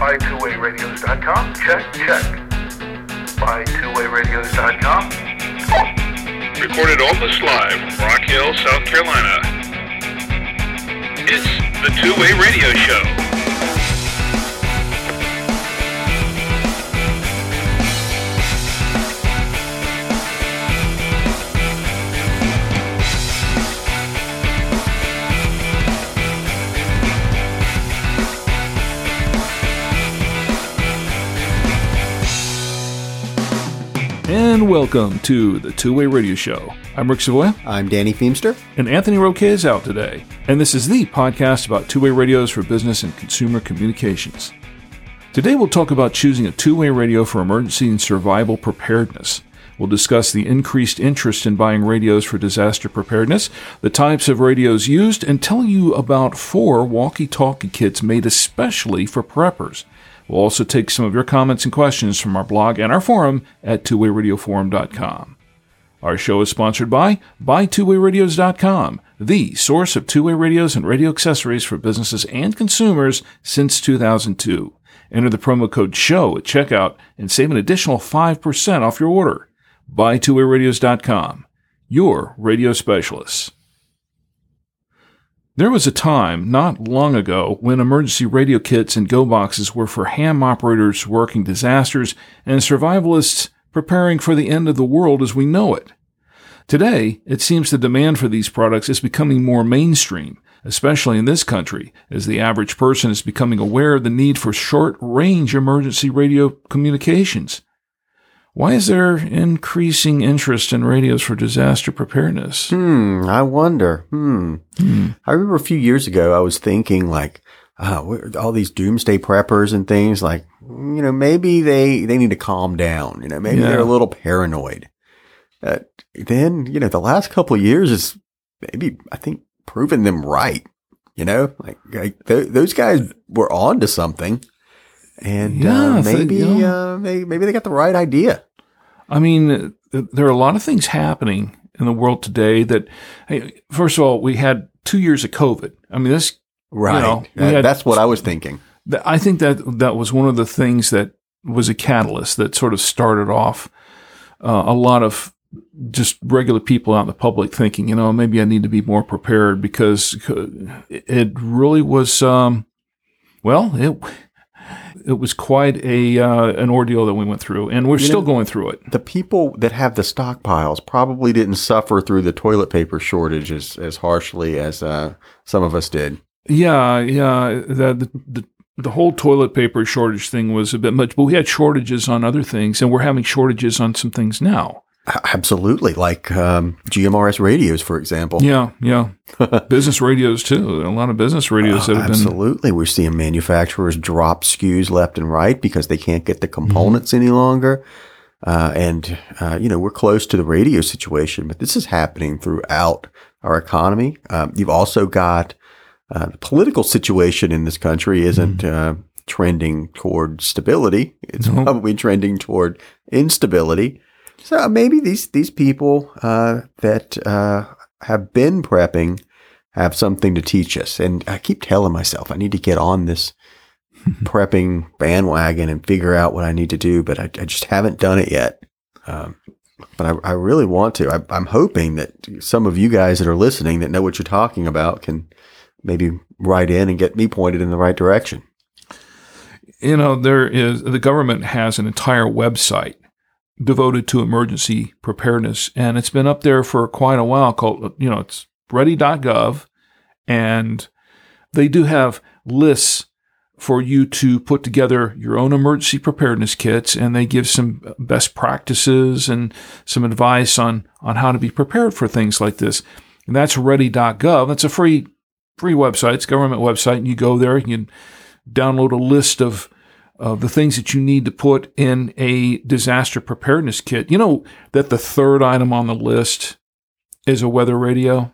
Buy twowayradios.com. Check, check. Buy twowayradios.com. Recorded almost live from Rock Hill, South Carolina. It's the Two Way Radio Show. Welcome to the Two Way Radio Show. I'm Rick Savoy. I'm Danny Feemster. And Anthony Roque is out today. And this is the podcast about two way radios for business and consumer communications. Today we'll talk about choosing a two way radio for emergency and survival preparedness. We'll discuss the increased interest in buying radios for disaster preparedness, the types of radios used, and tell you about four walkie talkie kits made especially for preppers. We'll also take some of your comments and questions from our blog and our forum at twowayradioforum.com. Our show is sponsored by BuyTwoWayRadios.com, the source of two-way radios and radio accessories for businesses and consumers since 2002. Enter the promo code SHOW at checkout and save an additional 5% off your order. BuyTwoWayRadios.com, your radio specialists. There was a time, not long ago, when emergency radio kits and go boxes were for ham operators working disasters and survivalists preparing for the end of the world as we know it. Today, it seems the demand for these products is becoming more mainstream, especially in this country, as the average person is becoming aware of the need for short range emergency radio communications. Why is there increasing interest in radios for disaster preparedness? Hmm, I wonder. Hmm. hmm. I remember a few years ago, I was thinking like, uh, all these doomsday preppers and things like, you know, maybe they, they need to calm down. You know, maybe yeah. they're a little paranoid. Uh, then, you know, the last couple of years is maybe, I think, proven them right. You know, like, like th- those guys were on to something. And yeah, uh, maybe, you know, uh, maybe, maybe they got the right idea. I mean, there are a lot of things happening in the world today that, hey, first of all, we had two years of COVID. I mean, this, right. You know, uh, had, that's what I was thinking. I think that that was one of the things that was a catalyst that sort of started off uh, a lot of just regular people out in the public thinking, you know, maybe I need to be more prepared because it really was, um, well, it it was quite a uh, an ordeal that we went through, and we're you still know, going through it. The people that have the stockpiles probably didn't suffer through the toilet paper shortage as, as harshly as uh, some of us did. Yeah, yeah. The, the the whole toilet paper shortage thing was a bit much, but we had shortages on other things, and we're having shortages on some things now. Absolutely, like um, GMRS radios, for example. Yeah, yeah. business radios too. A lot of business radios uh, that have been absolutely. Been... We're seeing manufacturers drop SKUs left and right because they can't get the components mm-hmm. any longer. Uh, and uh, you know we're close to the radio situation, but this is happening throughout our economy. Um, you've also got uh, the political situation in this country isn't mm-hmm. trending toward stability. It's nope. probably trending toward instability. So maybe these these people uh, that uh, have been prepping have something to teach us. And I keep telling myself I need to get on this prepping bandwagon and figure out what I need to do, but I, I just haven't done it yet. Um, but I, I, really want to. I, I'm hoping that some of you guys that are listening that know what you're talking about can maybe write in and get me pointed in the right direction. You know, there is the government has an entire website devoted to emergency preparedness. And it's been up there for quite a while called, you know, it's ready.gov. And they do have lists for you to put together your own emergency preparedness kits. And they give some best practices and some advice on, on how to be prepared for things like this. And that's ready.gov. That's a free, free website. It's government website. And you go there, you can download a list of uh, the things that you need to put in a disaster preparedness kit. You know that the third item on the list is a weather radio,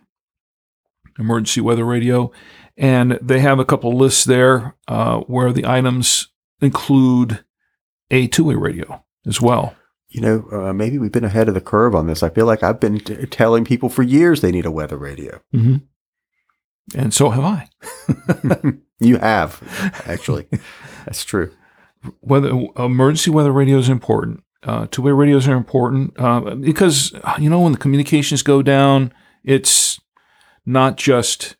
emergency weather radio, and they have a couple lists there uh, where the items include a two-way radio as well. You know, uh, maybe we've been ahead of the curve on this. I feel like I've been t- telling people for years they need a weather radio. Mm-hmm. And so have I. you have, actually. That's true. Weather emergency weather radio is important. Uh, two way radios are important uh, because you know when the communications go down, it's not just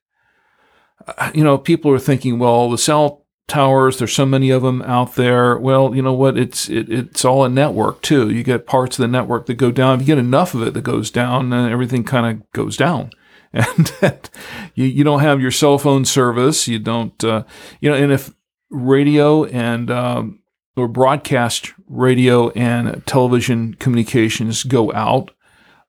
uh, you know people are thinking, well, the cell towers, there's so many of them out there. Well, you know what? It's it, it's all a network too. You get parts of the network that go down. If you get enough of it that goes down, then everything kind of goes down. And you, you don't have your cell phone service. You don't, uh, you know, and if radio and um, or broadcast radio and television communications go out.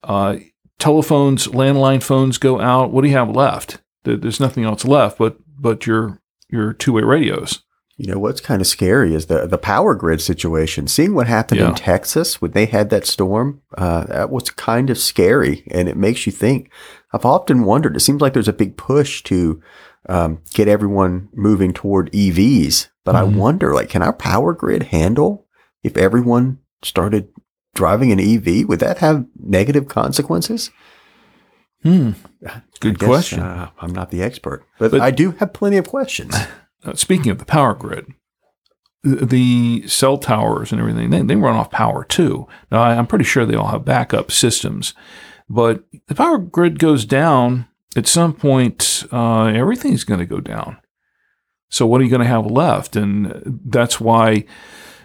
Uh, telephones, landline phones go out. What do you have left? There's nothing else left but but your your two way radios. You know what's kind of scary is the the power grid situation. Seeing what happened Yeah. in Texas when they had that storm, uh, that was kind of scary, and it makes you think. I've often wondered. It seems like there's a big push to um, get everyone moving toward EVs, but I Mhm. wonder, like, can our power grid handle if everyone started driving an EV? Would that have negative consequences? Hmm. Good guess, question. uh, I'm not the expert, but, But- I do have plenty of questions. Uh, speaking of the power grid, the, the cell towers and everything, they, they run off power too. Now, I, I'm pretty sure they all have backup systems, but the power grid goes down at some point, uh, everything's going to go down. So, what are you going to have left? And that's why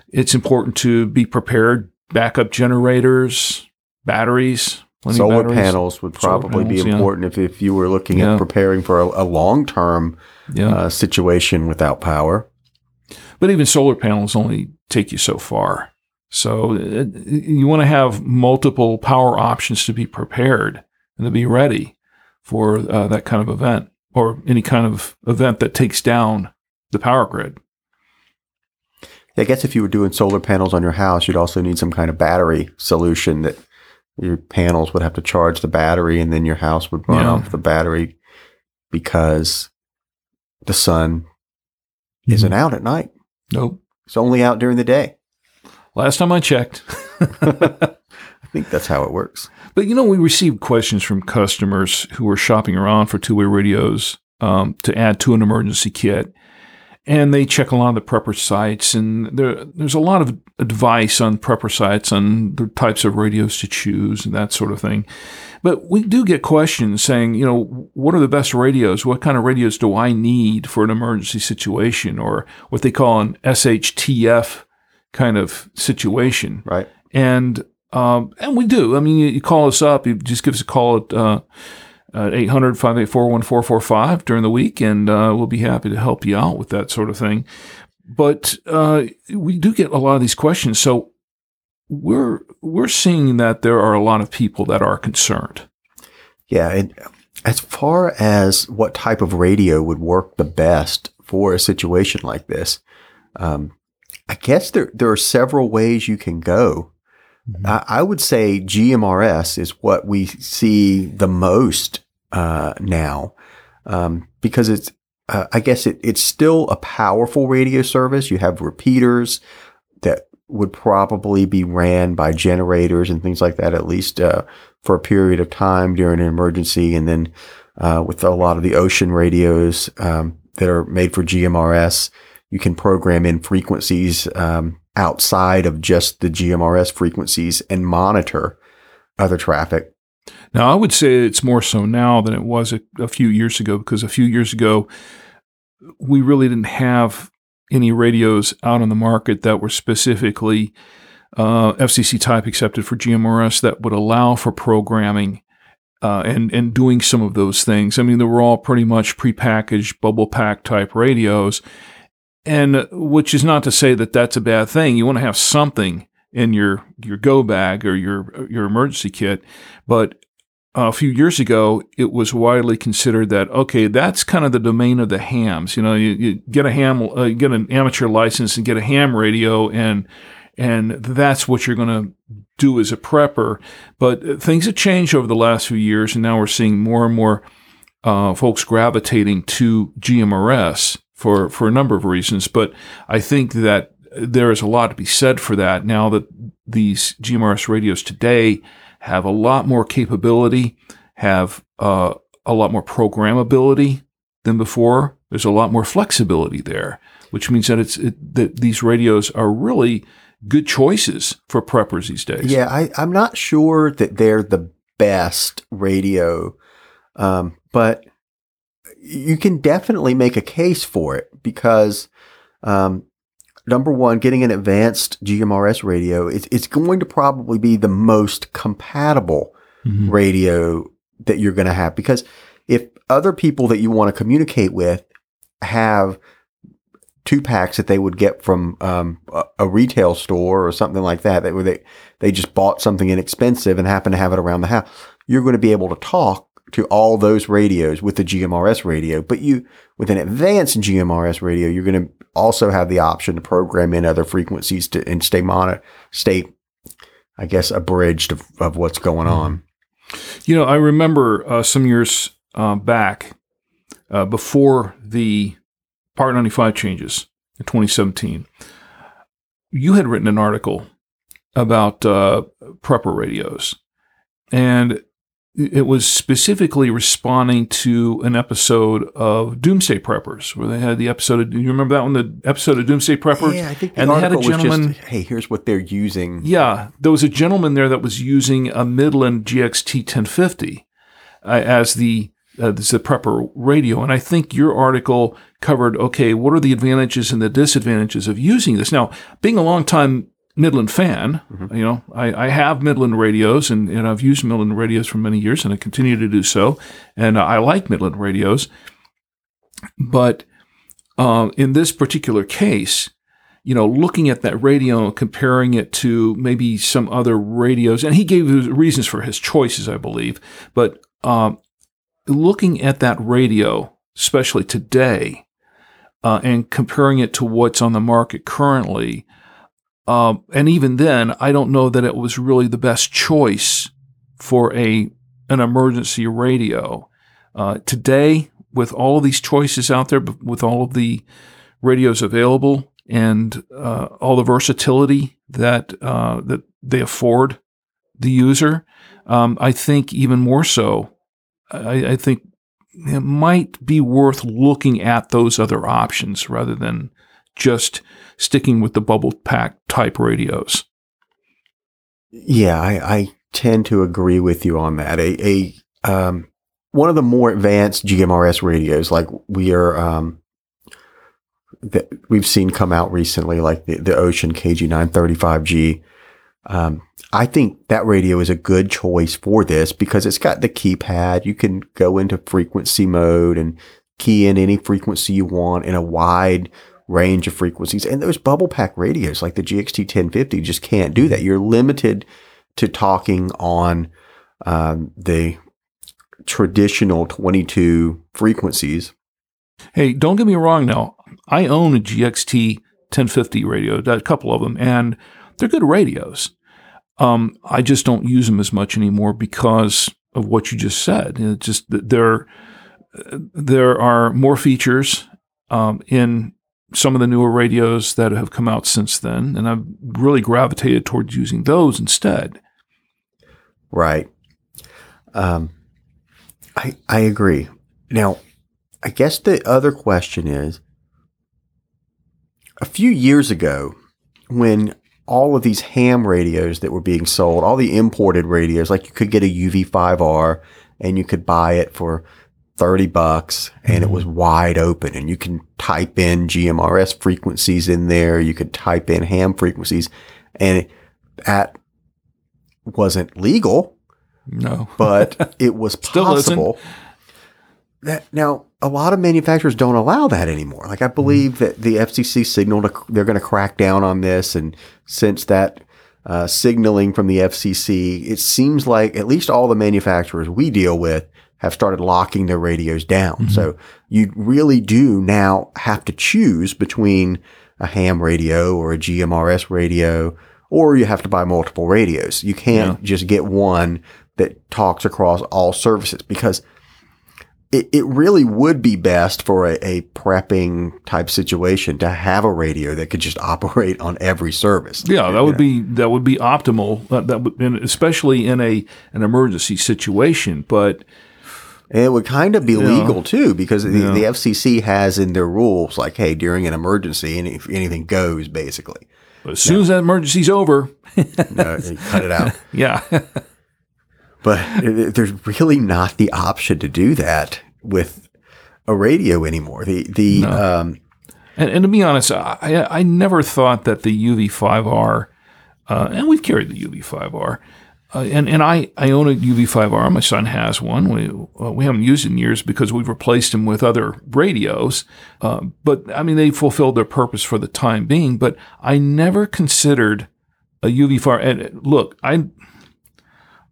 it's important to be prepared. Backup generators, batteries, Solar batteries. panels would probably panels, be yeah. important if, if you were looking Yeah. at preparing for a, a long term Yeah. uh, situation without power. But even solar panels only take you so far. So uh, you want to have multiple power options to be prepared and to be ready for uh, that kind of event or any kind of event that takes down the power grid. I guess if you were doing solar panels on your house, you'd also need some kind of battery solution that your panels would have to charge the battery and then your house would run Yeah. off the battery because the sun isn't out at night. Nope. It's only out during the day. Last time I checked. I think that's how it works. But you know, we received questions from customers who were shopping around for two way radios um, to add to an emergency kit. And they check a lot of the prepper sites, and there, there's a lot of advice on prepper sites on the types of radios to choose and that sort of thing. But we do get questions saying, you know, what are the best radios? What kind of radios do I need for an emergency situation, or what they call an SHTF kind of situation? Right. and um, and we do. I mean, you, you call us up. You just give us a call at uh, at 800 584 1445 during the week, and uh, we'll be happy to help you out with that sort of thing. But uh, we do get a lot of these questions, so we're we're seeing that there are a lot of people that are concerned. Yeah. And as far as what type of radio would work the best for a situation like this, um, I guess there, there are several ways you can go. I, I would say GMRS is what we see the most uh, now um, because it's, uh, I guess it, it's still a powerful radio service. You have repeaters that would probably be ran by generators and things like that, at least uh, for a period of time during an emergency. And then uh, with a lot of the Wouxun radios um, that are made for GMRS, you can program in frequencies um, outside of just the GMRS frequencies and monitor other traffic. Now, I would say it's more so now than it was a, a few years ago because a few years ago, we really didn't have any radios out on the market that were specifically uh, FCC type accepted for GMRS that would allow for programming uh, and and doing some of those things. I mean, they were all pretty much prepackaged bubble pack type radios, and uh, which is not to say that that's a bad thing. You want to have something in your your go bag or your your emergency kit, but a few years ago, it was widely considered that okay, that's kind of the domain of the hams. You know, you, you get a ham, uh, get an amateur license and get a ham radio, and and that's what you're going to do as a prepper. But things have changed over the last few years, and now we're seeing more and more uh, folks gravitating to GMRS for for a number of reasons. But I think that there is a lot to be said for that now that these GMRS radios today have a lot more capability, have uh, a lot more programmability than before. There's a lot more flexibility there. which means that it's it, that these radios are really good choices for preppers these days. Yeah, I, I'm not sure that they're the best radio, um, but you can definitely make a case for it because um, number one, getting an advanced GMRS radio, it's, it's going to probably be the most compatible Mhm. radio that you're going to have because if other people that you want to communicate with have two packs that they would get from um, a, a retail store or something like that, that where they they just bought something inexpensive and happen to have it around the house, you're going to be able to talk to all those radios with the GMRS radio. But you with an advanced GMRS radio, you're going to also have the option to program in other frequencies to and stay monitor stay, I guess, abridged of, of what's going on. You know, I remember uh, some years uh, back, uh, before the Part 95 changes in 2017, you had written an article about uh, prepper radios. And it was specifically responding to an episode of Doomsday Preppers, where they had the episode of, do you remember that one, the episode of Doomsday Preppers? Yeah, I think the and they had a gentleman. just, hey, here's what they're using. Yeah, there was a gentleman there that was using a Midland GXT 1050 uh, as the uh, is the prepper radio, and I think your article covered okay, what are the advantages and the disadvantages of using this? Now, being a longtime Midland fan, you know, I, I have Midland radios, and, and I've used Midland radios for many years, and I continue to do so, and I like Midland radios, but uh, in this particular case, you know, looking at that radio and comparing it to maybe some other radios, and he gave his reasons for his choices, I believe. But um, looking at that radio, especially today, uh, and comparing it to what's on the market currently, um, and even then, I don't know that it was really the best choice for a an emergency radio. Uh, today, with all of these choices out there, with all of the radios available, and uh, all the versatility that uh, that they afford the user, um, I think even more so, I, I think it might be worth looking at those other options rather than just sticking with the bubble pack type radios. Yeah, I, I tend to agree with you on that. A, a um, one of the more advanced GMRS radios, like we are, um, that we've seen come out recently, like the, the Wouxun KG935G. Um, I think that radio is a good choice for this because it's got the keypad. You can go into frequency mode and key in any frequency you want in a wide range of frequencies. And those bubble pack radios like the GXT 1050 just can't do that. You're limited to talking on um, the traditional 22 frequencies. Hey, don't get me wrong now. I own a GXT 1050 radio, a couple of them, and they're good radios. Um, I just don't use them as much anymore because of what you just said. Just there, there are more features um, in some of the newer radios that have come out since then, and I've really gravitated towards using those instead. Right. Um, I I agree. Now, I guess the other question is a few years ago when all of these ham radios that were being sold, all the imported radios, like you could get a UV5R and you could buy it for 30 bucks and it was wide open and you can type in GMRS frequencies in there. You could type in ham frequencies and that wasn't legal No, but it was Still possible. That now a lot of manufacturers don't allow that anymore. Like I believe that the FCC signaled a, they're going to crack down on this, and since that uh, signaling from the FCC, it seems like at least all the manufacturers we deal with have started locking their radios down. Mm-hmm. So you really do now have to choose between a ham radio or a GMRS radio, or you have to buy multiple radios. You can't just get one that talks across all services because it, it really would be best for a, a prepping type situation to have a radio that could just operate on every service. Yeah, that would be that would be optimal. That, that would, especially in a an emergency situation. But it would kind of be Yeah. legal too, because the, Yeah. the FCC has in their rules like, hey, during an emergency, any, anything goes basically. But as soon as that emergency's over, No, cut it out. yeah, But it- there's really not the option to do that with a radio anymore. The the um, And, and to be honest, I, I never thought that the UV5R, uh, and we've carried the UV5R, uh, and, and I, I own a UV5R. My son has one. We, uh, we haven't used it in years because we've replaced them with other radios. Uh, but I mean, they fulfilled their purpose for the time being. But I never considered a UV5R. And look, I,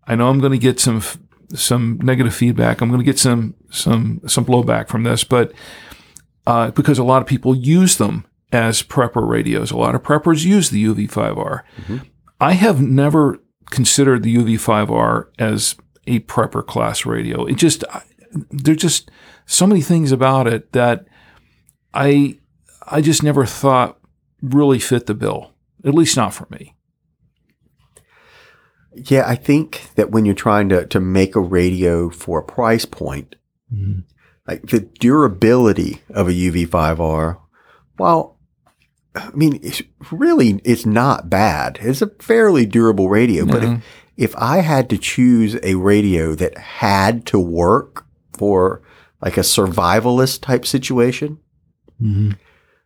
I know I'm going to get some some negative feedback. I'm going to get some some some blowback from this, but uh, because a lot of people use them as prepper radios. A lot of preppers use the UV5R. I have never considered the UV5R as a prepper class radio. It just, there's just so many things about it that I, I just never thought really fit the bill. At least not for me. yeah, I think that when you're trying to to make a radio for a price point, mm-hmm. like the durability of a UV5R, well, I mean, it's really it's not bad. It's a fairly durable radio, but if, mm-hmm. if I had to choose a radio that had to work for like a survivalist type situation, mm-hmm.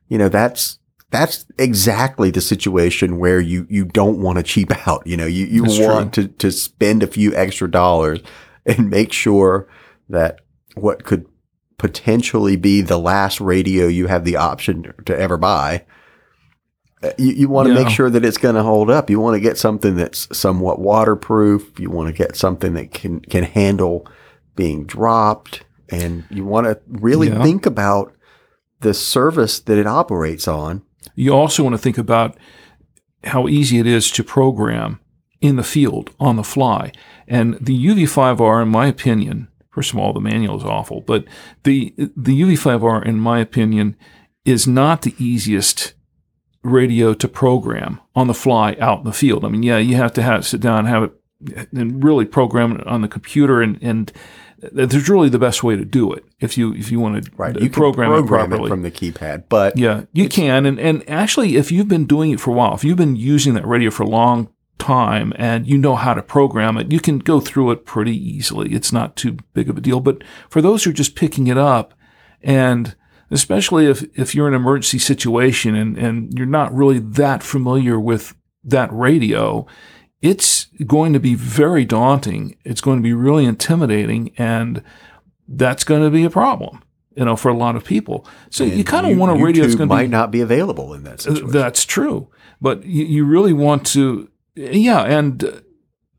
you know, that's that's exactly the situation where you you don't want to cheap out. You know, you you That's want to to spend a few extra dollars and make sure that what could potentially be the last radio you have the option to ever buy. Uh, You, you want to Yeah. make sure that it's going to hold up. You want to get something that's somewhat waterproof. You want to get something that can can handle being dropped, and you want to really Yeah. think about the service that it operates on. You also want to think about how easy it is to program in the field on the fly. And the UV5R, in my opinion, first of all, the manual is awful, but the the UV5R, in my opinion, is not the easiest radio to program on the fly out in the field. I mean, yeah, you have to have sit down and have it and really program it on the computer and and there's really the best way to do it if you if you want to Right, you program, program it properly from the keypad, but yeah, you can. And, and actually, if you've been doing it for a while, if you've been using that radio for a long time and you know how to program it, you can go through it pretty easily. It's not too big of a deal. But for those who are just picking it up, and especially if, if you're in an emergency situation and, and you're not really that familiar with that radio, it's going to be very daunting. It's going to be really intimidating. And that's going to be a problem, you know, for a lot of people. So you kind of want a radio that's going to might be not be available in that situation. that's true, but you, you really want to, yeah, and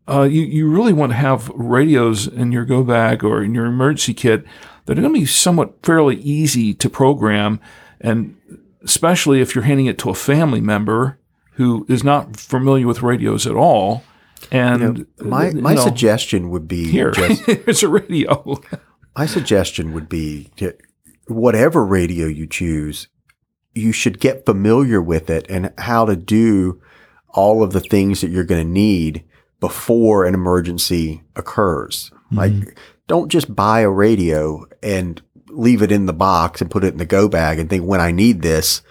uh, you you really want to have radios in your go bag or in your emergency kit that are going to be somewhat fairly easy to program, and especially if you're handing it to a family member who is not familiar with radios at all. And uh, my you my know, suggestion would be here, just it's a radio. My suggestion would be to, whatever radio you choose, you should get familiar with it and how to do all of the things that you're going to need before an emergency occurs. Like, mm-hmm. Don't just buy a radio and leave it in the box and put it in the go bag and think when I need this,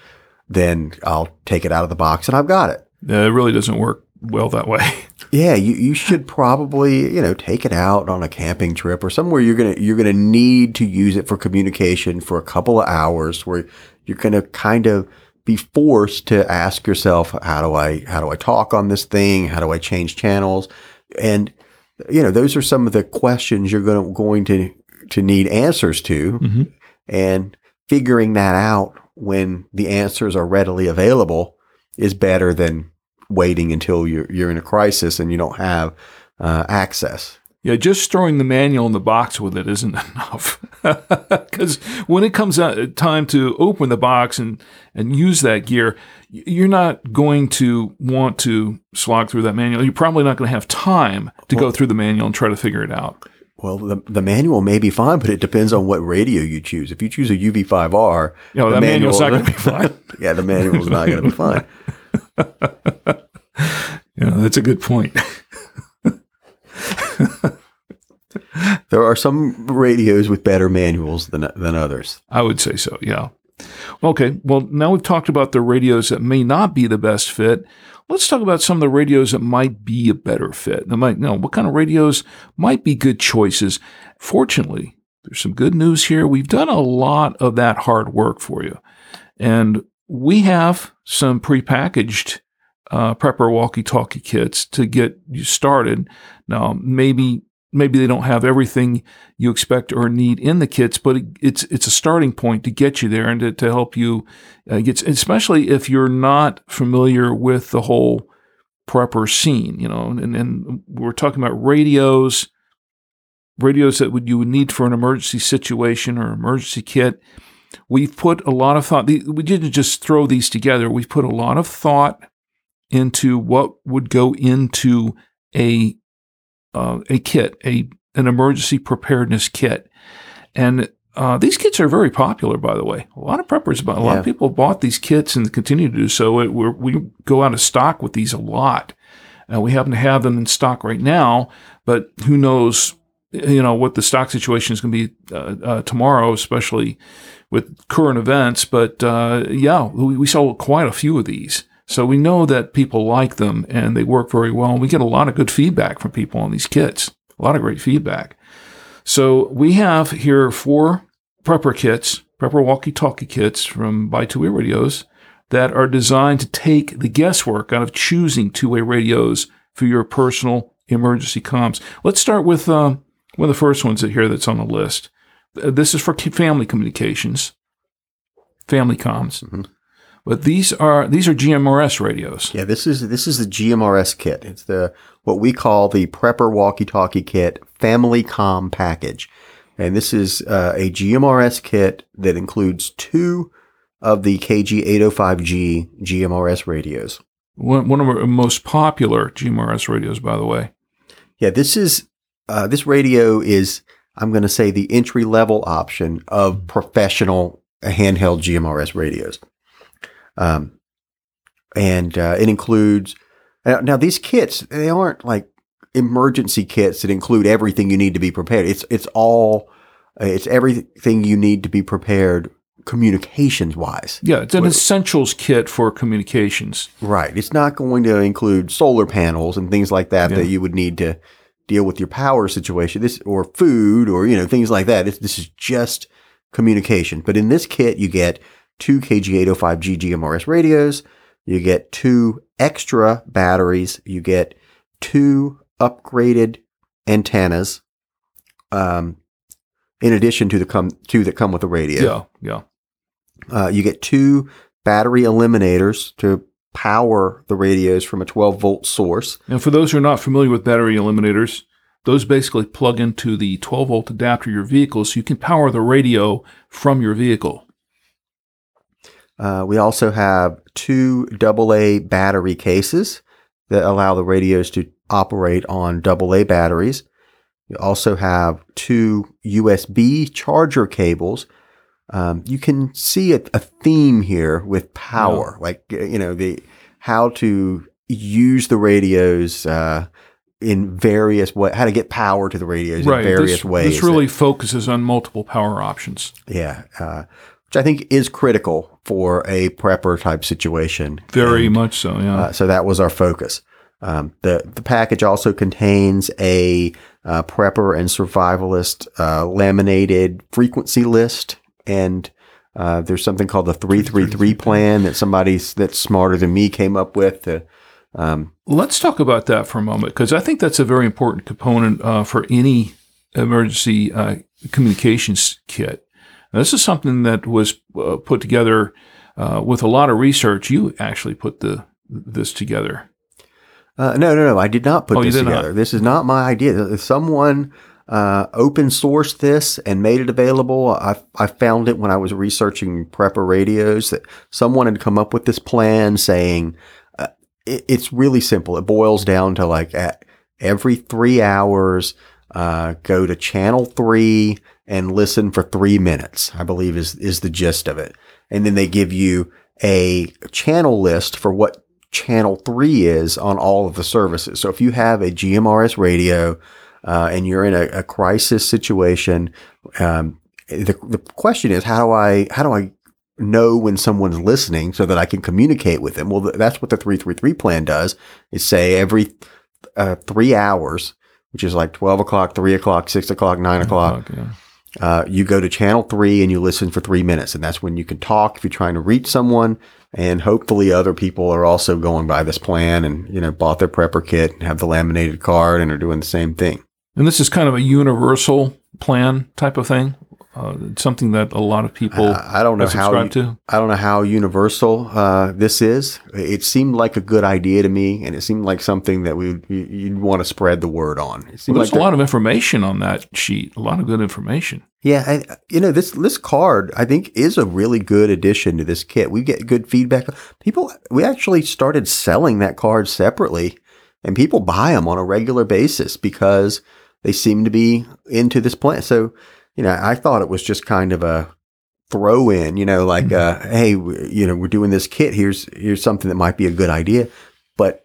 then I'll take it out of the box and I've got it. Uh, it really doesn't work well that way. Yeah, you, you should probably, you know, take it out on a camping trip or somewhere you're gonna you're gonna need to use it for communication for a couple of hours where you're gonna kind of be forced to ask yourself, how do I how do I talk on this thing? How do I change channels? And you know, those are some of the questions you're gonna going to to need answers to. And figuring that out when the answers are readily available is better than waiting until you're you're in a crisis and you don't have uh, access. Yeah, just throwing the manual in the box with it isn't enough. Because when it comes out uh, time to open the box and, and use that gear, you're not going to want to slog through that manual. You're probably not going to have time to go through the manual and try to figure it out. Well, the, the manual may be fine, but it depends on what radio you choose. If you choose a UV5R, You know, the manual's not going to be fine. yeah, the manual's not going to be fine. Yeah, that's a good point. there are some radios with better manuals than than others. I would say so, yeah. Okay, well, now we've talked about the radios that may not be the best fit. Let's talk about some of the radios that might be a better fit. That might, know, what kind of radios might be good choices. Fortunately, there's some good news here. We've done a lot of that hard work for you. And we have some prepackaged uh, prepper walkie-talkie kits to get you started. Now, maybe maybe they don't have everything you expect or need in the kits, but it's it's a starting point to get you there and to, to help you uh, get, especially if you're not familiar with the whole prepper scene, you know. And, and we're talking about radios, radios that would you would need for an emergency situation or emergency kit. We've put a lot of thought. We didn't just throw these together. We've put a lot of thought into what would go into a uh, a kit, a an emergency preparedness kit, and uh, these kits are very popular, by the way. A lot of preppers, a lot Yeah. of people bought these kits and continue to do so. It, we're, we go out of stock with these a lot. Uh, we happen to have them in stock right now, but who knows, you know, what the stock situation is going to be uh, uh, tomorrow, especially with current events. But uh, yeah, we, we saw quite a few of these. So we know that people like them and they work very well. And we get a lot of good feedback from people on these kits, a lot of great feedback. So we have here four prepper kits, prepper walkie-talkie kits from by two-way radios that are designed to take the guesswork out of choosing two-way radios for your personal emergency comms. Let's start with um, one of the first ones here that's on the list. Uh, This is for family communications, family comms. Mhm. But these are these are GMRS radios. Yeah, this is this is the GMRS kit. It's the what we call the Prepper Walkie Talkie Kit Family Com package, and this is uh, a GMRS kit that includes two of the KG805G GMRS radios. One, one of our most popular GMRS radios, by the way. Yeah, this is uh, this radio is I'm going to say the entry level option of professional handheld GMRS radios, um, and uh, it includes now, now these kits they aren't like emergency kits that include everything you need to be prepared. It's it's all it's everything you need to be prepared communications wise. Yeah, it's an essentials kit for communications. Right. It's not going to include solar panels and things like that Yeah. that you would need to deal with your power situation. This or food or you know things like that. It's, this is just communication. But in this kit, you get two KG805G GMRS radios. You get two extra batteries. You get two upgraded antennas. Um, in addition to the come two that come with the radio. Yeah, yeah. Uh, you get two battery eliminators to power the radios from a 12 volt source. And for those who are not familiar with battery eliminators, those basically plug into the 12 volt adapter of your vehicle so you can power the radio from your vehicle. Uh, we also have two AA battery cases that allow the radios to operate on AA batteries. You also have two USB charger cables. Um, you can see a, a theme here with power, like uh, you know the how to use the radios uh, in various ways, how to get power to the radios in various this, ways. This really focuses on multiple power options. Yeah, uh, which I think is critical for a prepper type situation. Very And, much so, yeah. uh, so that was our focus. Um, the the package also contains a uh, prepper and survivalist uh, laminated frequency list, and uh, there's something called the three three three plan that somebody that's smarter than me came up with. To, um, Let's talk about that for a moment because I think that's a very important component uh, for any emergency uh, communications kit. Now, this is something that was uh, put together uh, with a lot of research. You actually put the this together. Uh, no, no, no. I did not put Oh, this did not? together. This is not my idea. If someone uh, open sourced this and made it available, I, I found it when I was researching prepper radios that someone had come up with this plan saying uh, it, it's really simple. It boils down to like at every three hours, uh, go to channel three and listen for three minutes. I believe is is the gist of it. And then they give you a channel list for what channel three is on all of the services. So if you have a GMRS radio, uh, and you're in a, a crisis situation, um, the, the question is how do I how do I know when someone's listening so that I can communicate with them? Well, th- that's what the three three three plan does. Is say every uh, three hours, which is like twelve o'clock, three o'clock, six o'clock, nine o'clock. yeah. Uh, you go to channel three and you listen for three minutes, and that's when you can talk if you're trying to reach someone. And hopefully, other people are also going by this plan and you know bought their prepper kit and have the laminated card and are doing the same thing. And this is kind of a universal plan type of thing. Uh, something that a lot of people I I don't know how to. I don't know how universal uh, this is. It seemed like a good idea to me, and it seemed like something that we you- you'd want to spread the word on. It Well, there's like a lot of information on that sheet. A lot of good information. Yeah, I, you know this this card I think is a really good addition to this kit. We get good feedback. People, we actually started selling that card separately, and people buy them on a regular basis because they seem to be into this plan. So, you know, I thought it was just kind of a throw in. You know, like, uh, hey, w- you know, we're doing this kit. Here's here's something that might be a good idea, but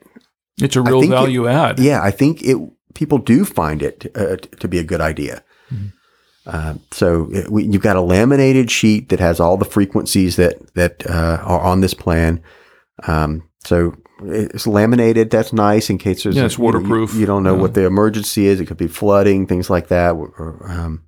It's a real think it- value add. yeah, I think it people do find it uh, t- to be a good idea. Uh, so it, we, you've got a laminated sheet that has all the frequencies that that uh, are on this plan. Um, so it's laminated. That's nice in case there's Yeah, it's know, you- waterproof. You, don't know Yeah. what the emergency is. It could be flooding, things like that. Or, um,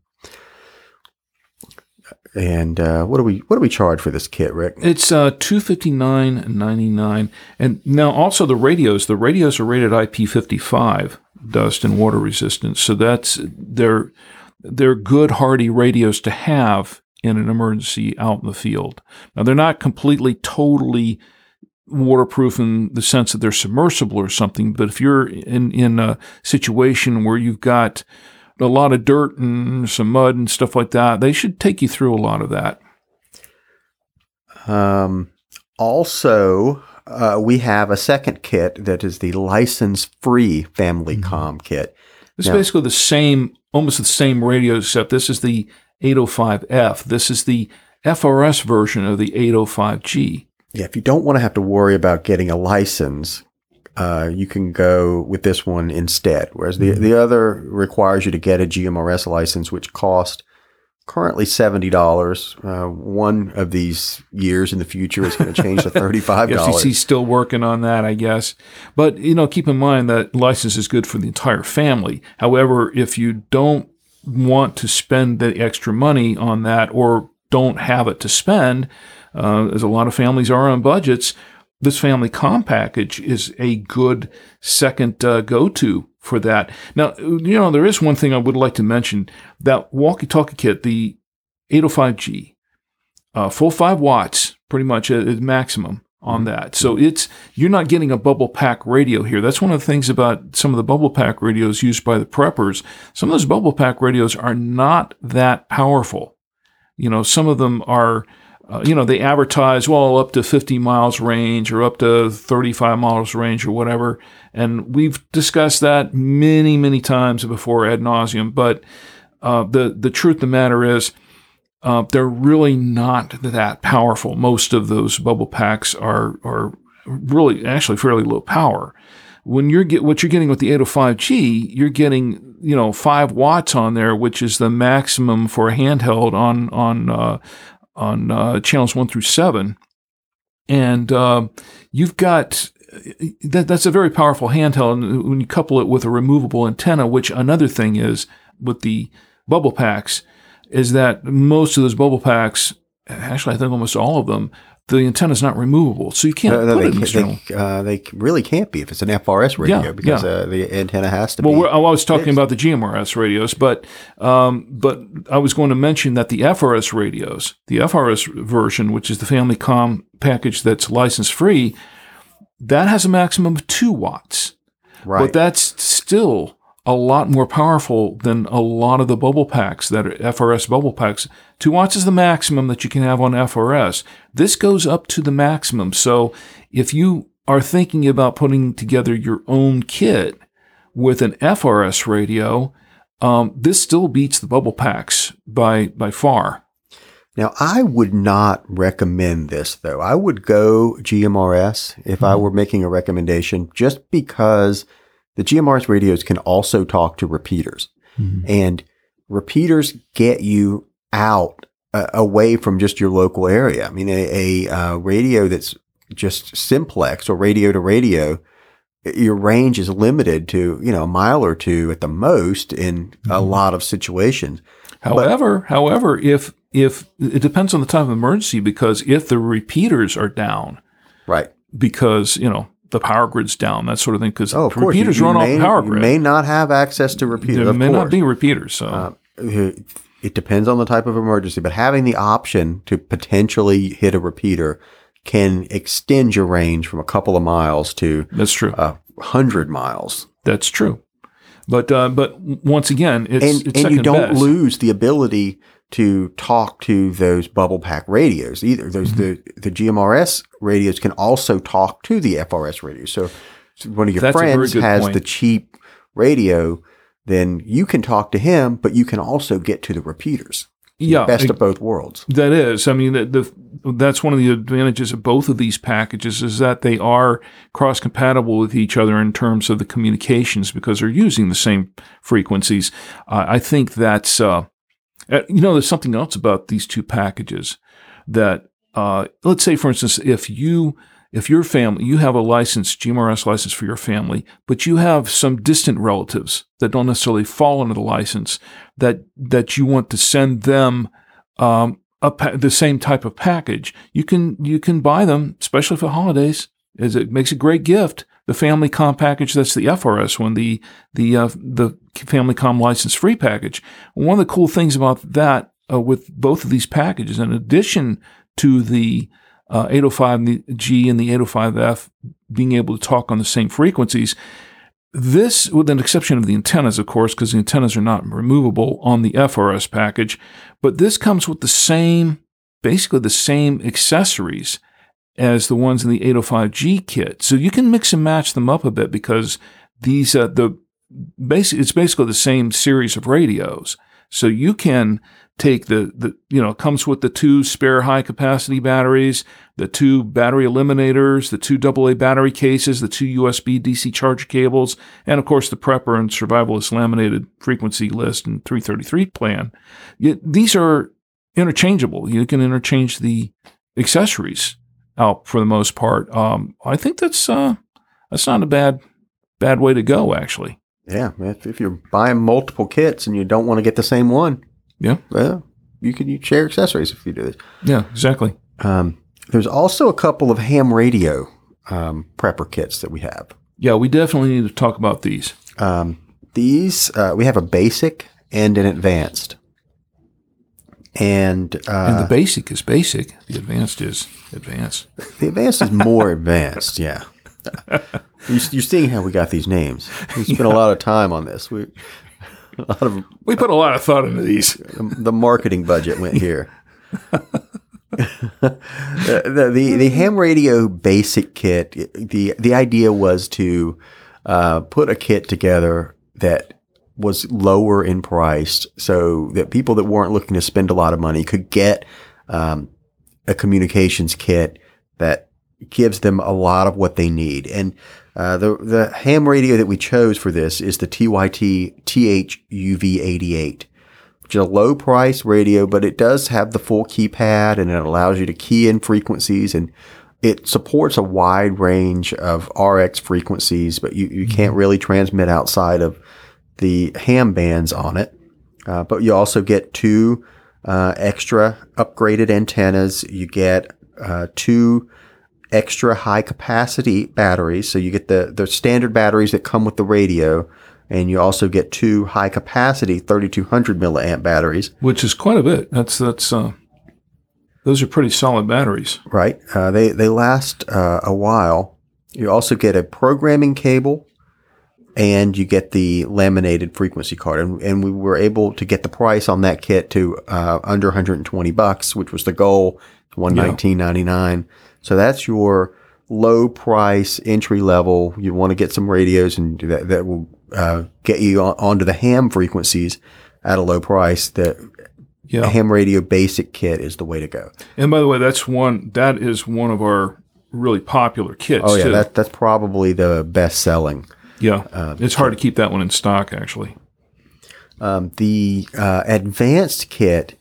and uh, what do we what do we charge for this kit, Rick? It's uh, two fifty nine ninety nine, and now also the radios. The radios are rated IP fifty five, dust and water resistance. So that's they're they're good hardy radios to have in an emergency out in the field. Now they're not completely totally waterproof in the sense that they're submersible or something. But if you're in in a situation where you've got a lot of dirt and some mud and stuff like that, they should take you through a lot of that. Um, also, uh, we have a second kit that is the license free Family Com kit. It's Yeah. basically the same, almost the same radio, except this is the 805F. This is the FRS version of the 805G. Yeah, if you don't want to have to worry about getting a license, uh, you can go with this one instead. Whereas the the other requires you to get a GMRS license, which cost currently seventy dollars. Uh, one of these years in the future is going to change to thirty five The dollars. FCC's still working on that, I guess. But, you know, keep in mind that license is good for the entire family. However, if you don't want to spend the extra money on that or don't have it to spend, uh, as a lot of families are on budgets, this family com package is a good second uh, go to for that. Now, you know, there is one thing I would like to mention that walkie talkie kit, the 805G, uh, full five watts, pretty much at at maximum on that. So it's you're not getting a bubble pack radio here. That's one of the things about some of the bubble pack radios used by the preppers. Some of those bubble pack radios are not that powerful. You know, some of them are. Uh, you know, they advertise well up to 50 miles range or up to 35 miles range or whatever, and we've discussed that many, many times before ad nauseum. But uh, the the truth of the matter is, uh, they're really not that powerful. Most of those bubble packs are are really actually fairly low power. When you're get what you're getting with the 805G, you're getting you know five watts on there, which is the maximum for a handheld on on uh, on uh, channels one through seven, and uh, you've got that, that's a very powerful handheld. And when you couple it with a removable antenna, which another thing is with the bubble packs, is that most of those bubble packs, actually, I think almost all of them, the antenna is not removable, so you can't No, no, put they, it in external. they, uh, they really can't be if it's an FRS radio Yeah, because yeah. Uh, the antenna has to Well, be. we're, I was talking fixed. about the GMRS radios, but um, but I was going to mention that the FRS radios, the FRS version, which is the Family Com package that's license free, that has a maximum of two watts. right. But that's still a lot more powerful than a lot of the bubble packs that are FRS bubble packs. Two watts is the maximum that you can have on FRS. This goes up to the maximum. So if you are thinking about putting together your own kit with an FRS radio, um, this still beats the bubble packs by by far. Now, I would not recommend this though. I would go GMRS if I were making a recommendation just because the GMRS radios can also talk to repeaters, and repeaters get you out uh, away from just your local area. I mean, a, a uh, radio that's just simplex or radio to radio, your range is limited to you know a mile or two at the most in a lot of situations. However, however, if if it depends on the type of emergency, because if the repeaters are down, Right. because you know the power grid's down, that sort of thing, because Oh, repeaters you, you run may, off power grid. may not have access to repeaters. there may course. not be repeaters, so Uh, it depends on the type of emergency, but having the option to potentially hit a repeater can extend your range from a couple of miles to that's true. a hundred miles, that's true. But uh, but once again, it's and it's and you don't best. lose the ability to talk to those bubble pack radios either. Those Mm-hmm. the the GMRS radios can also talk to the FRS radios. So, so one of your That's friends has point. the cheap radio, then you can talk to him, but you can also get to the repeaters. yeah, Best of both worlds. That is, I mean, the, the that's one of the advantages of both of these packages is that they are cross compatible with each other in terms of the communications because they're using the same frequencies. Uh, I think that's uh, uh, you know, there's something else about these two packages that uh, let's say, for instance, if you if your family you have a license GMRS license for your family, but you have some distant relatives that don't necessarily fall under the license that that you want to send them um, a pa- the same type of package, you can you can buy them, especially for holidays. As it makes a great gift. The Family Com package, that's the FRS one, the the uh, the Family Com license free package. One of the cool things about that uh, with both of these packages, in addition to the uh, 805G and the 805F being able to talk on the same frequencies, this, with an exception of the antennas, of course, because the antennas are not removable on the FRS package, but this comes with the same, basically the same accessories as the ones in the 805G kit. So you can mix and match them up a bit because these, uh, the basic, it's basically the same series of radios. So you can take the, the, you know, comes with the two spare high capacity batteries, the two battery eliminators, the two AA battery cases, the two USB DC charger cables, and of course the prepper and survivalist laminated frequency list and 333 plan. These are interchangeable. You can interchange the accessories out for the most part. Um, I think that's uh, that's not a bad bad way to go actually. Yeah, if, if you're buying multiple kits and you don't want to get the same one, Yeah, well, you can share accessories if you do this. yeah, exactly. Um, there's also a couple of ham radio um, prepper kits that we have. Yeah, we definitely need to talk about these. Um, these uh, we have a basic and an advanced, and, uh, And the basic is basic. The advanced is advanced. the advanced is more advanced. Yeah, you, you're seeing how we got these names. We spent a lot of time on this. We a lot of We put a lot of thought into these. the marketing budget went here. the, the, the the ham radio basic kit. the The idea was to uh, put a kit together that was lower in price, so that people that weren't looking to spend a lot of money could get um, a communications kit that gives them a lot of what they need. And uh, the the ham radio that we chose for this is the TYT THUV88 which is a low price radio, but it does have the full keypad and it allows you to key in frequencies and it supports a wide range of RX frequencies, but you, you can't really transmit outside of the ham bands on it. Uh, but you also get two uh, extra upgraded antennas. You get uh, two extra high capacity batteries. So you get the, the standard batteries that come with the radio, and you also get two high capacity 3200 milliamp batteries, which is quite a bit. That's that's uh, those are pretty solid batteries. right? Uh, they, they last uh, a while. You also get a programming cable and you get the laminated frequency card. And, and we were able to get the price on that kit to uh, under 120 bucks, which was the goal, 119.99. So that's your low price entry level. You want to get some radios and that, that will uh, get you on, onto the ham frequencies at a low price. That Yeah. ham radio basic kit is the way to go. And by the way, that's one that is one of our really popular kits Oh yeah, that, that's probably the best selling. Yeah, Um, it's hard to keep that one in stock. Actually, Um, the uh, advanced kit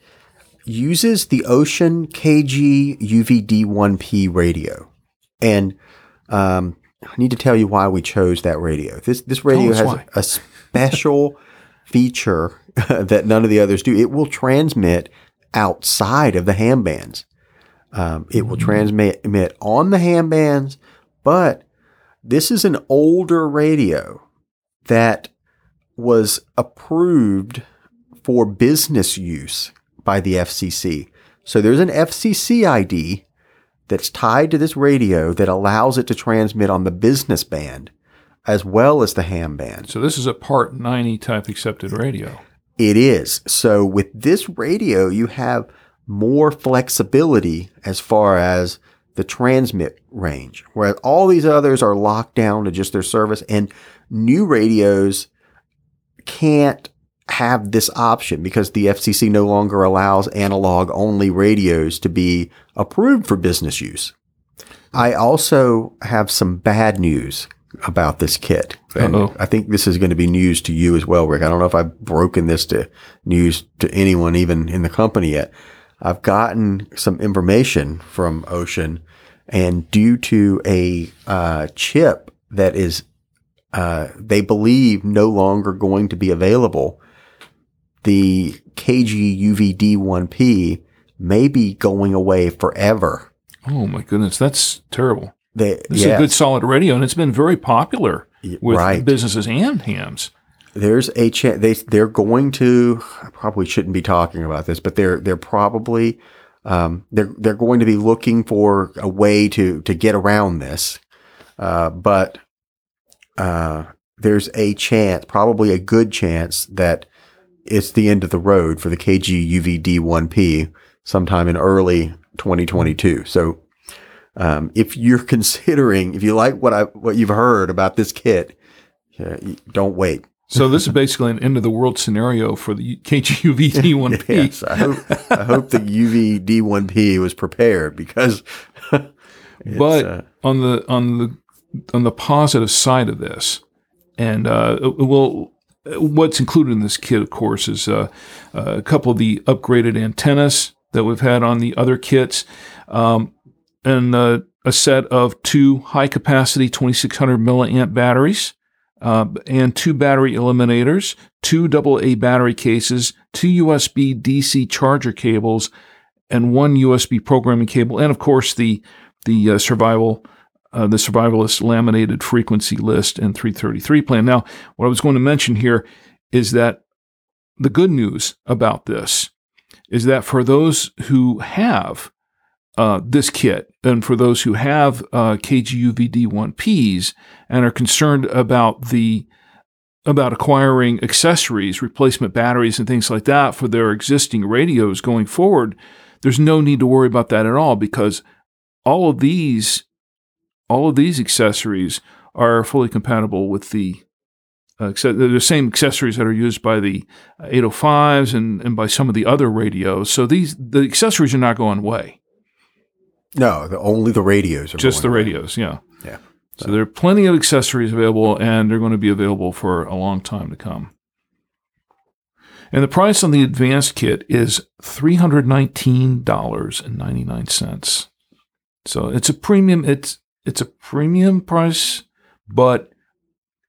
uses the Wouxun KG UVD1P radio, and um, I need to tell you why we chose that radio. This this radio has why. a special feature that none of the others do. It will transmit outside of the ham bands. Um, it will transmit emit on the ham bands, but this is an older radio that was approved for business use by the FCC. So there's an FCC ID that's tied to this radio that allows it to transmit on the business band as well as the ham band. so this is a Part 90 type accepted radio. It is. So with this radio, you have more flexibility as far as the transmit range, whereas all these others are locked down to just their service, and new radios can't have this option because the FCC no longer allows analog only radios to be approved for business use. I also have some bad news about this kit. And Uh-oh. I think this is going to be news to you as well, Rick. I don't know if I've broken this to news to anyone even in the company yet. I've gotten some information from Wouxun and due to a uh, chip that is uh, they believe no longer going to be available, the KG-UVD1P may be going away forever. Oh my goodness, that's terrible. They, This is yeah, a good solid radio, and it's been very popular with right. businesses and hams. There's a chance they they're going to. I probably shouldn't be talking about this, but they're they're probably um, they're they're going to be looking for a way to to get around this. Uh, but uh, there's a chance, probably a good chance, that it's the end of the road for the KG UVD1P sometime in early 2022. So, um, if you're considering, if you like what I what you've heard about this kit, uh, don't wait. So this is basically an end of the world scenario for the KGUVD1P. Yes, I hope I hope the UVD1P was prepared because. but uh, on the on the on the positive side of this, and uh, well, what's included in this kit, of course, is uh, a couple of the upgraded antennas that we've had on the other kits, um, and uh, a set of two high capacity 2600 milliamp batteries. Uh, and two battery eliminators, two AA battery cases, two USB DC charger cables, and one USB programming cable, and of course the the uh, survival uh, the survivalist laminated frequency list and 333 plan. Now, what I was going to mention here is that the good news about this is that for those who have uh, this kit and for those who have uh, KGUVD1Ps and are concerned about the about acquiring accessories, replacement batteries, and things like that for their existing radios going forward, there's no need to worry about that at all because all of these all of these accessories are fully compatible with the uh, the same accessories that are used by the 805s and, and by some of the other radios. So these the accessories are not going away. No, the, only the radios are Just the away. radios, yeah. Yeah. So there are plenty of accessories available, and they're going to be available for a long time to come. And the price on the advanced kit is three hundred nineteen dollars and ninety nine cents. So it's a premium. It's it's a premium price, but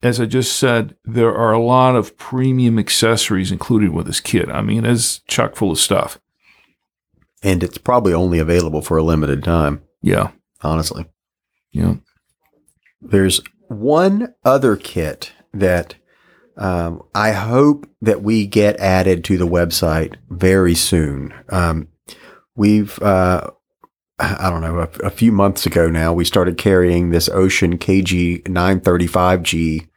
as I just said, there are a lot of premium accessories included with this kit. I mean, it's chock full of stuff. And it's probably only available for a limited time. Yeah, Honestly, yeah. there's one other kit that um, I hope that we get added to the website very soon. Um, we've uh, I don't know, a, a few months ago now, we started carrying this Wouxun KG 935G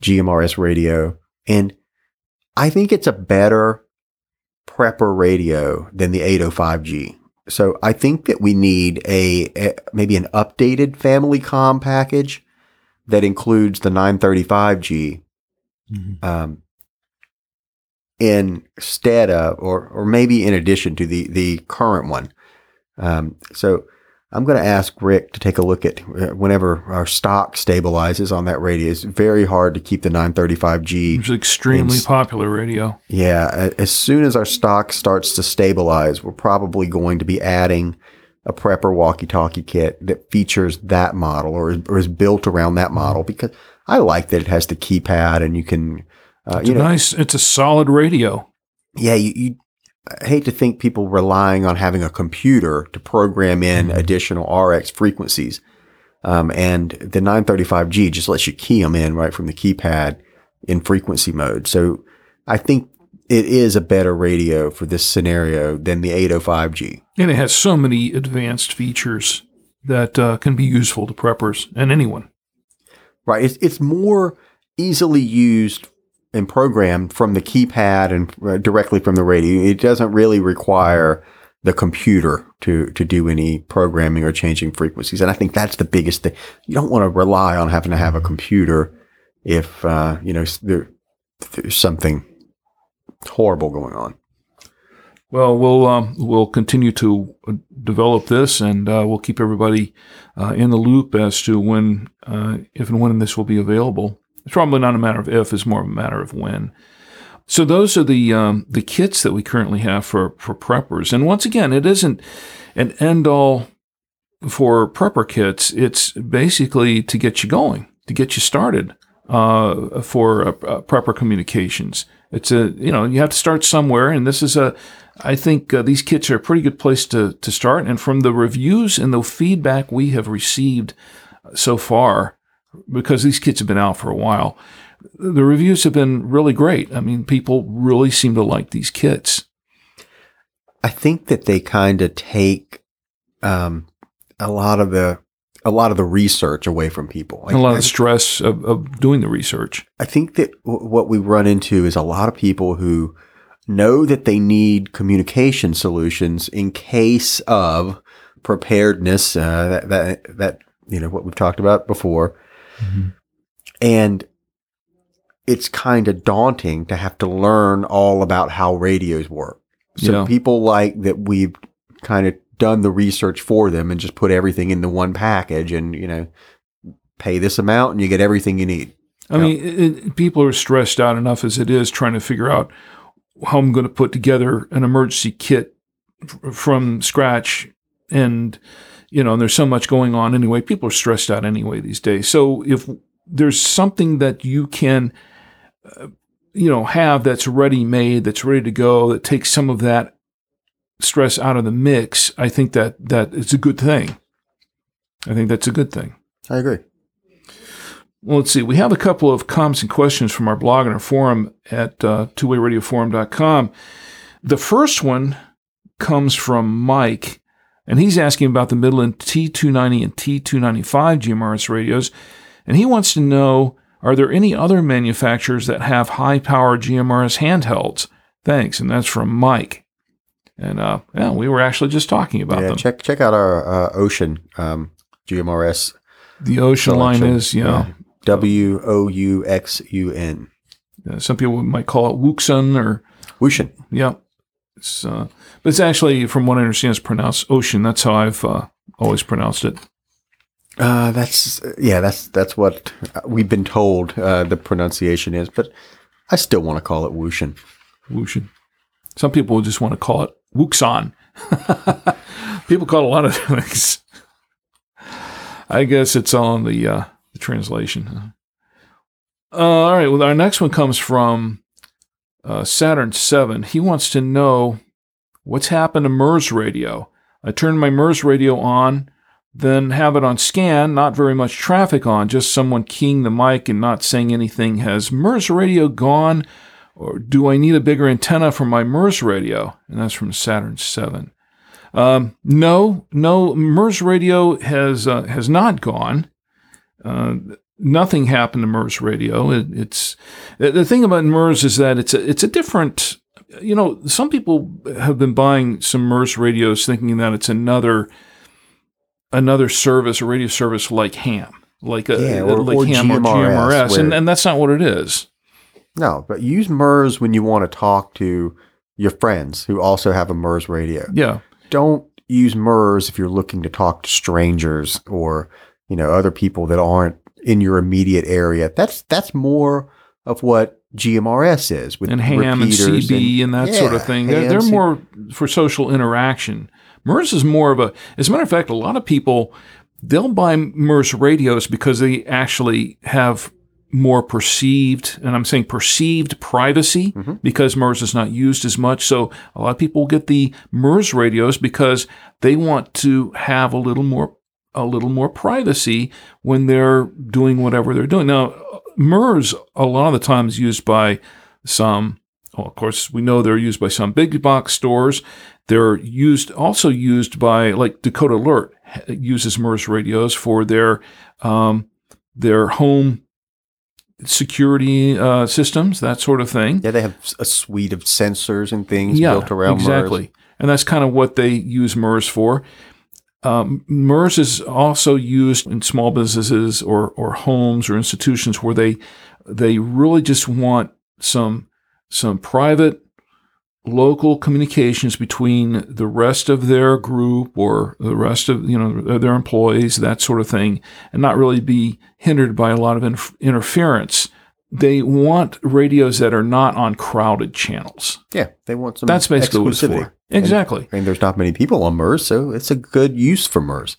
GMRS radio. And I think it's a better prepper radio than the 805G. So I think that we need a, a maybe an updated family com package that includes the 935G um, instead of, or or maybe in addition to the the current one. Um, so I'm going to ask Rick to take a look at uh, whenever our stock stabilizes on that radio. It's very hard to keep the 935G. It's an extremely It's- popular radio. Yeah, as soon as our stock starts to stabilize, we're probably going to be adding a prepper walkie-talkie kit that features that model or is, or is built around that model because I like that it has the keypad and you can, uh, It's you a know, nice. It's a solid radio. yeah, you, you I hate to think people relying on having a computer to program in additional RX frequencies. Um, and the 935G just lets you key them in right from the keypad in frequency mode. So I think it is a better radio for this scenario than the 805G. And it has so many advanced features that uh, can be useful to preppers and anyone. Right. It's, it's more easily used and programmed from the keypad and uh, directly from the radio. It doesn't really require the computer to, to do any programming or changing frequencies. And I think that's the biggest thing. You don't want to rely on having to have a computer if, uh, you know, there, there's something horrible going on. Well, we'll um, we'll continue to uh, develop this, and uh, we'll keep everybody uh, in the loop as to when, uh, if and when this will be available. It's probably not a matter of if; it's more of a matter of when. So those are the um, the kits that we currently have for for preppers, and once again, it isn't an end all for prepper kits. It's basically to get you going, to get you started uh, for uh, uh, prepper communications. It's a you know you have to start somewhere, and this is a I think uh, these kits are a pretty good place to to start. And from the reviews and the feedback we have received so far, because these kits have been out for a while, the reviews have been really great. I mean, people really seem to like these kits. I think that they kind of take um, a lot of the a lot of the research away from people. And a lot of stress of, of doing the research. I think that w- what we run into is a lot of people who know that they need communication solutions in case of preparedness. Uh, that, that that you know what we've talked about before, Mm-hmm. and it's kind of daunting to have to learn all about how radios work. So Yeah. people like that we've kind of done the research for them and just put everything into one package and you know pay this amount and you get everything you need. I mean, it, it- people are stressed out enough as it is trying to figure out how I'm going to put together an emergency kit f- from scratch. And, you know, and there's so much going on anyway. People are stressed out anyway these days. So if there's something that you can, uh, you know, have that's ready made, that's ready to go, that takes some of that stress out of the mix, I think that that is a good thing. I think that's a good thing. I agree. Well, let's see. We have a couple of comments and questions from our blog and our forum at uh, twowayradioforum.com. The first one comes from Mike, and he's asking about the Midland T290 and T295 GMRS radios. And he wants to know are there any other manufacturers that have high power GMRS handhelds? Thanks. And that's from Mike. And uh, yeah, we were actually just talking about yeah, them. check check out our uh, Wouxun um, GMRS the Wouxun line is, you know, W O U X U N. some people might call it Wuxun or Ocean. Yeah. It's, uh, but it's actually, from what I understand, it's pronounced ocean. That's how I've uh, always pronounced it. Uh, that's yeah, that's that's what we've been told uh, the pronunciation is, but I still want to call it Wushin. Wushin. Some people just want to call it Wuxan. people call it a lot of things. I guess it's on the, uh, the translation. Uh, all right. Well, our next one comes from uh, Saturn 7. He wants to know what's happened to MURS radio. I turned my MURS radio on, then have it on scan, not very much traffic on, just someone keying the mic and not saying anything. Has MURS radio gone, or do I need a bigger antenna for my MURS radio? And that's from Saturn 7. Um, no, no, MURS radio has uh, has not gone. Uh, nothing happened to MURS radio. It, it's the thing about MURS is that it's a, it's a different. You know, some people have been buying some MURS radios thinking that it's another another service, a radio service like ham, like a Yeah, or- like or ham or GMRS, GMRS, and, and that's not what it is. No, but use MURS when you want to talk to your friends who also have a MURS radio. Yeah, Don't use MURS if you're looking to talk to strangers or you know other people that aren't in your immediate area. That's that's more of what GMRS is with and ham and CB and, that sort of thing. They're, they're more for social interaction. MURS is more of a, as a matter of fact, a lot of people, they'll buy MURS radios because they actually have more perceived, and I'm saying perceived privacy Mm-hmm. because MURS is not used as much. So a lot of people get the MURS radios because they want to have a little more a little more privacy when they're doing whatever they're doing. Now, MURS a lot of the times used by some. Well, of course, we know they're used by some big box stores. They're used also used by like Dakota Alert uses MURS radios for their um, their home security uh, systems, that sort of thing. Yeah, they have a suite of sensors and things Yeah, built around exactly. MURS. And that's kind of what they use MURS for. Um, MURS is also used in small businesses or, or homes or institutions where they they really just want some some private local communications between the rest of their group or the rest of you know their employees that sort of thing and not really be hindered by a lot of inf- interference. They want radios that are not on crowded channels. Yeah, they want some. that's basically what it's for exactly And there's not many people on MURS, so it's a good use for MURS.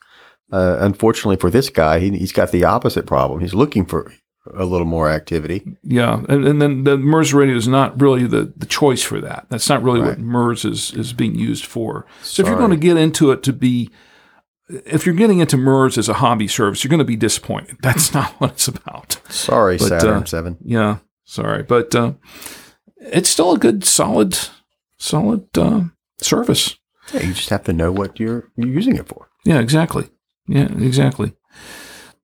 Uh, unfortunately for this guy, he, he's got the opposite problem. He's looking for a little more activity. Yeah, and, and then the MURS radio is not really the, the choice for that. That's not really Right. what MURS is is being used for. So if you're going to get into it to be, if you're getting into MURS as a hobby service, you're going to be disappointed. That's not what it's about. Sorry, But, Saturn uh, 7. Yeah, sorry, but uh, it's still a good, solid, solid uh, service. Yeah, you just have to know what you're, you're using it for. Yeah, exactly. Yeah, exactly.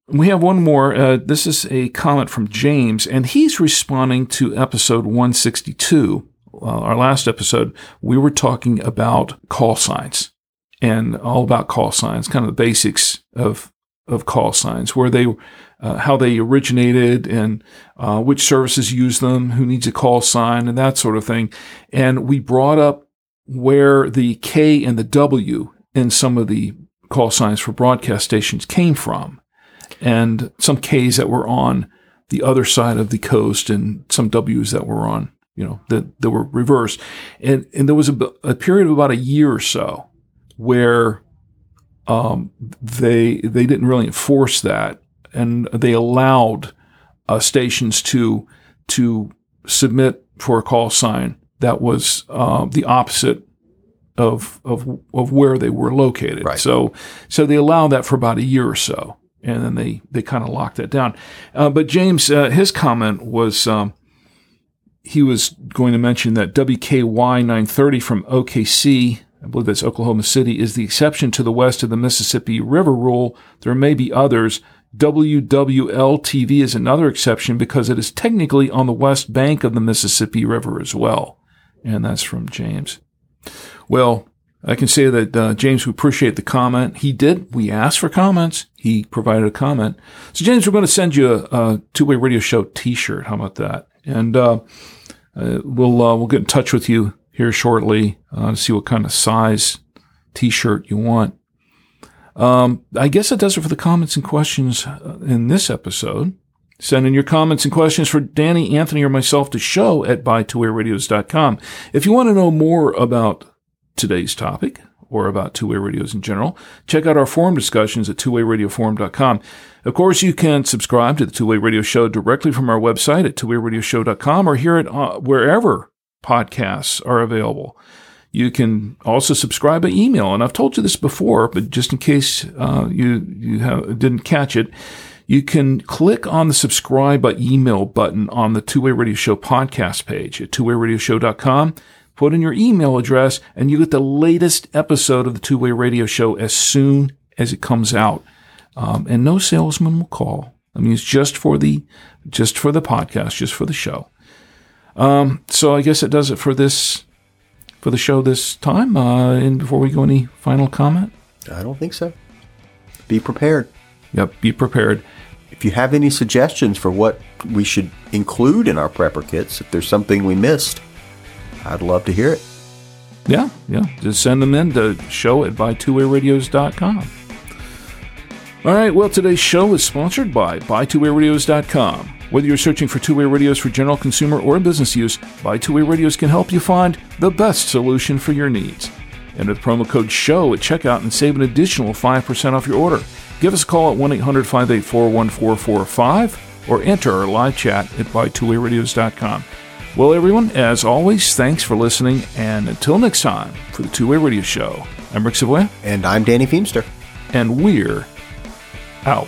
We have one more. Uh, this is a comment from James, and he's responding to episode 162. Uh, our last episode, we were talking about call signs and all about call signs, kind of the basics of of call signs, where they, uh, how they originated, and uh, which services use them, who needs a call sign, and that sort of thing. And we brought up where the K and the W in some of the call signs for broadcast stations came from, and some Ks that were on the other side of the coast, and some Ws that were on, you know, that, that were reversed. And, and there was a, a period of about a year or so where um, they they didn't really enforce that, and they allowed uh, stations to to submit for a call sign that was uh, the opposite of of of where they were located. Right. So so they allowed that for about a year or so, and then they they kind of locked that down. Uh, but James, uh, his comment was. Um, he was going to mention that WKY 930 from OKC, I believe that's Oklahoma City, is the exception to the west of the Mississippi River rule. There may be others. WWL TV is another exception because it is technically on the west bank of the Mississippi River as well. And that's from James. Well, I can say that uh, James, we appreciate the comment. He did. We asked for comments. He provided a comment. So, James, we're going to send you a, a two-way radio show T-shirt. How about that? And uh, uh, we'll uh, we'll get in touch with you here shortly uh, to see what kind of size T-shirt you want. Um, I guess that does it for the comments and questions in this episode. Send in your comments and questions for Danny, Anthony, or myself to show at bytwowayradios.com. If you want to know more about today's topic or about two-way radios in general, check out our forum discussions at twowayradioforum.com. Of course, you can subscribe to the Two-Way Radio Show directly from our website at twowayradioshow.com or hear it uh, wherever podcasts are available. You can also subscribe by email, and I've told you this before, but just in case uh, you you have, didn't catch it, you can click on the subscribe by email button on the Two Way Radio Show podcast page at twowayradioshow.com. Put in your email address, and you get the latest episode of the Two Way Radio Show as soon as it comes out. Um, and no salesman will call. I mean, it's just for the just for the podcast, just for the show. Um, so I guess it does it for this for the show this time. Uh, and before we go, any final comment? I don't think so. Be prepared. Yep, be prepared. If you have any suggestions for what we should include in our prepper kits, if there's something we missed, I'd love to hear it. Yeah, yeah. Just send them in to show at buy2wayradios.com. All right, well, today's show is sponsored by buy2wayradios.com. Whether you're searching for two-way radios for general consumer or business use, Buy Two Way Radios can help you find the best solution for your needs. Enter the promo code SHOW at checkout and save an additional 5% off your order. Give us a call at 1 800 584 1445 or enter our live chat at buy2wayradios.com. Well, everyone, as always, thanks for listening, and until next time for the Two Way Radio Show, I'm Rick Savoia, And I'm Danny Feemster. and we're out.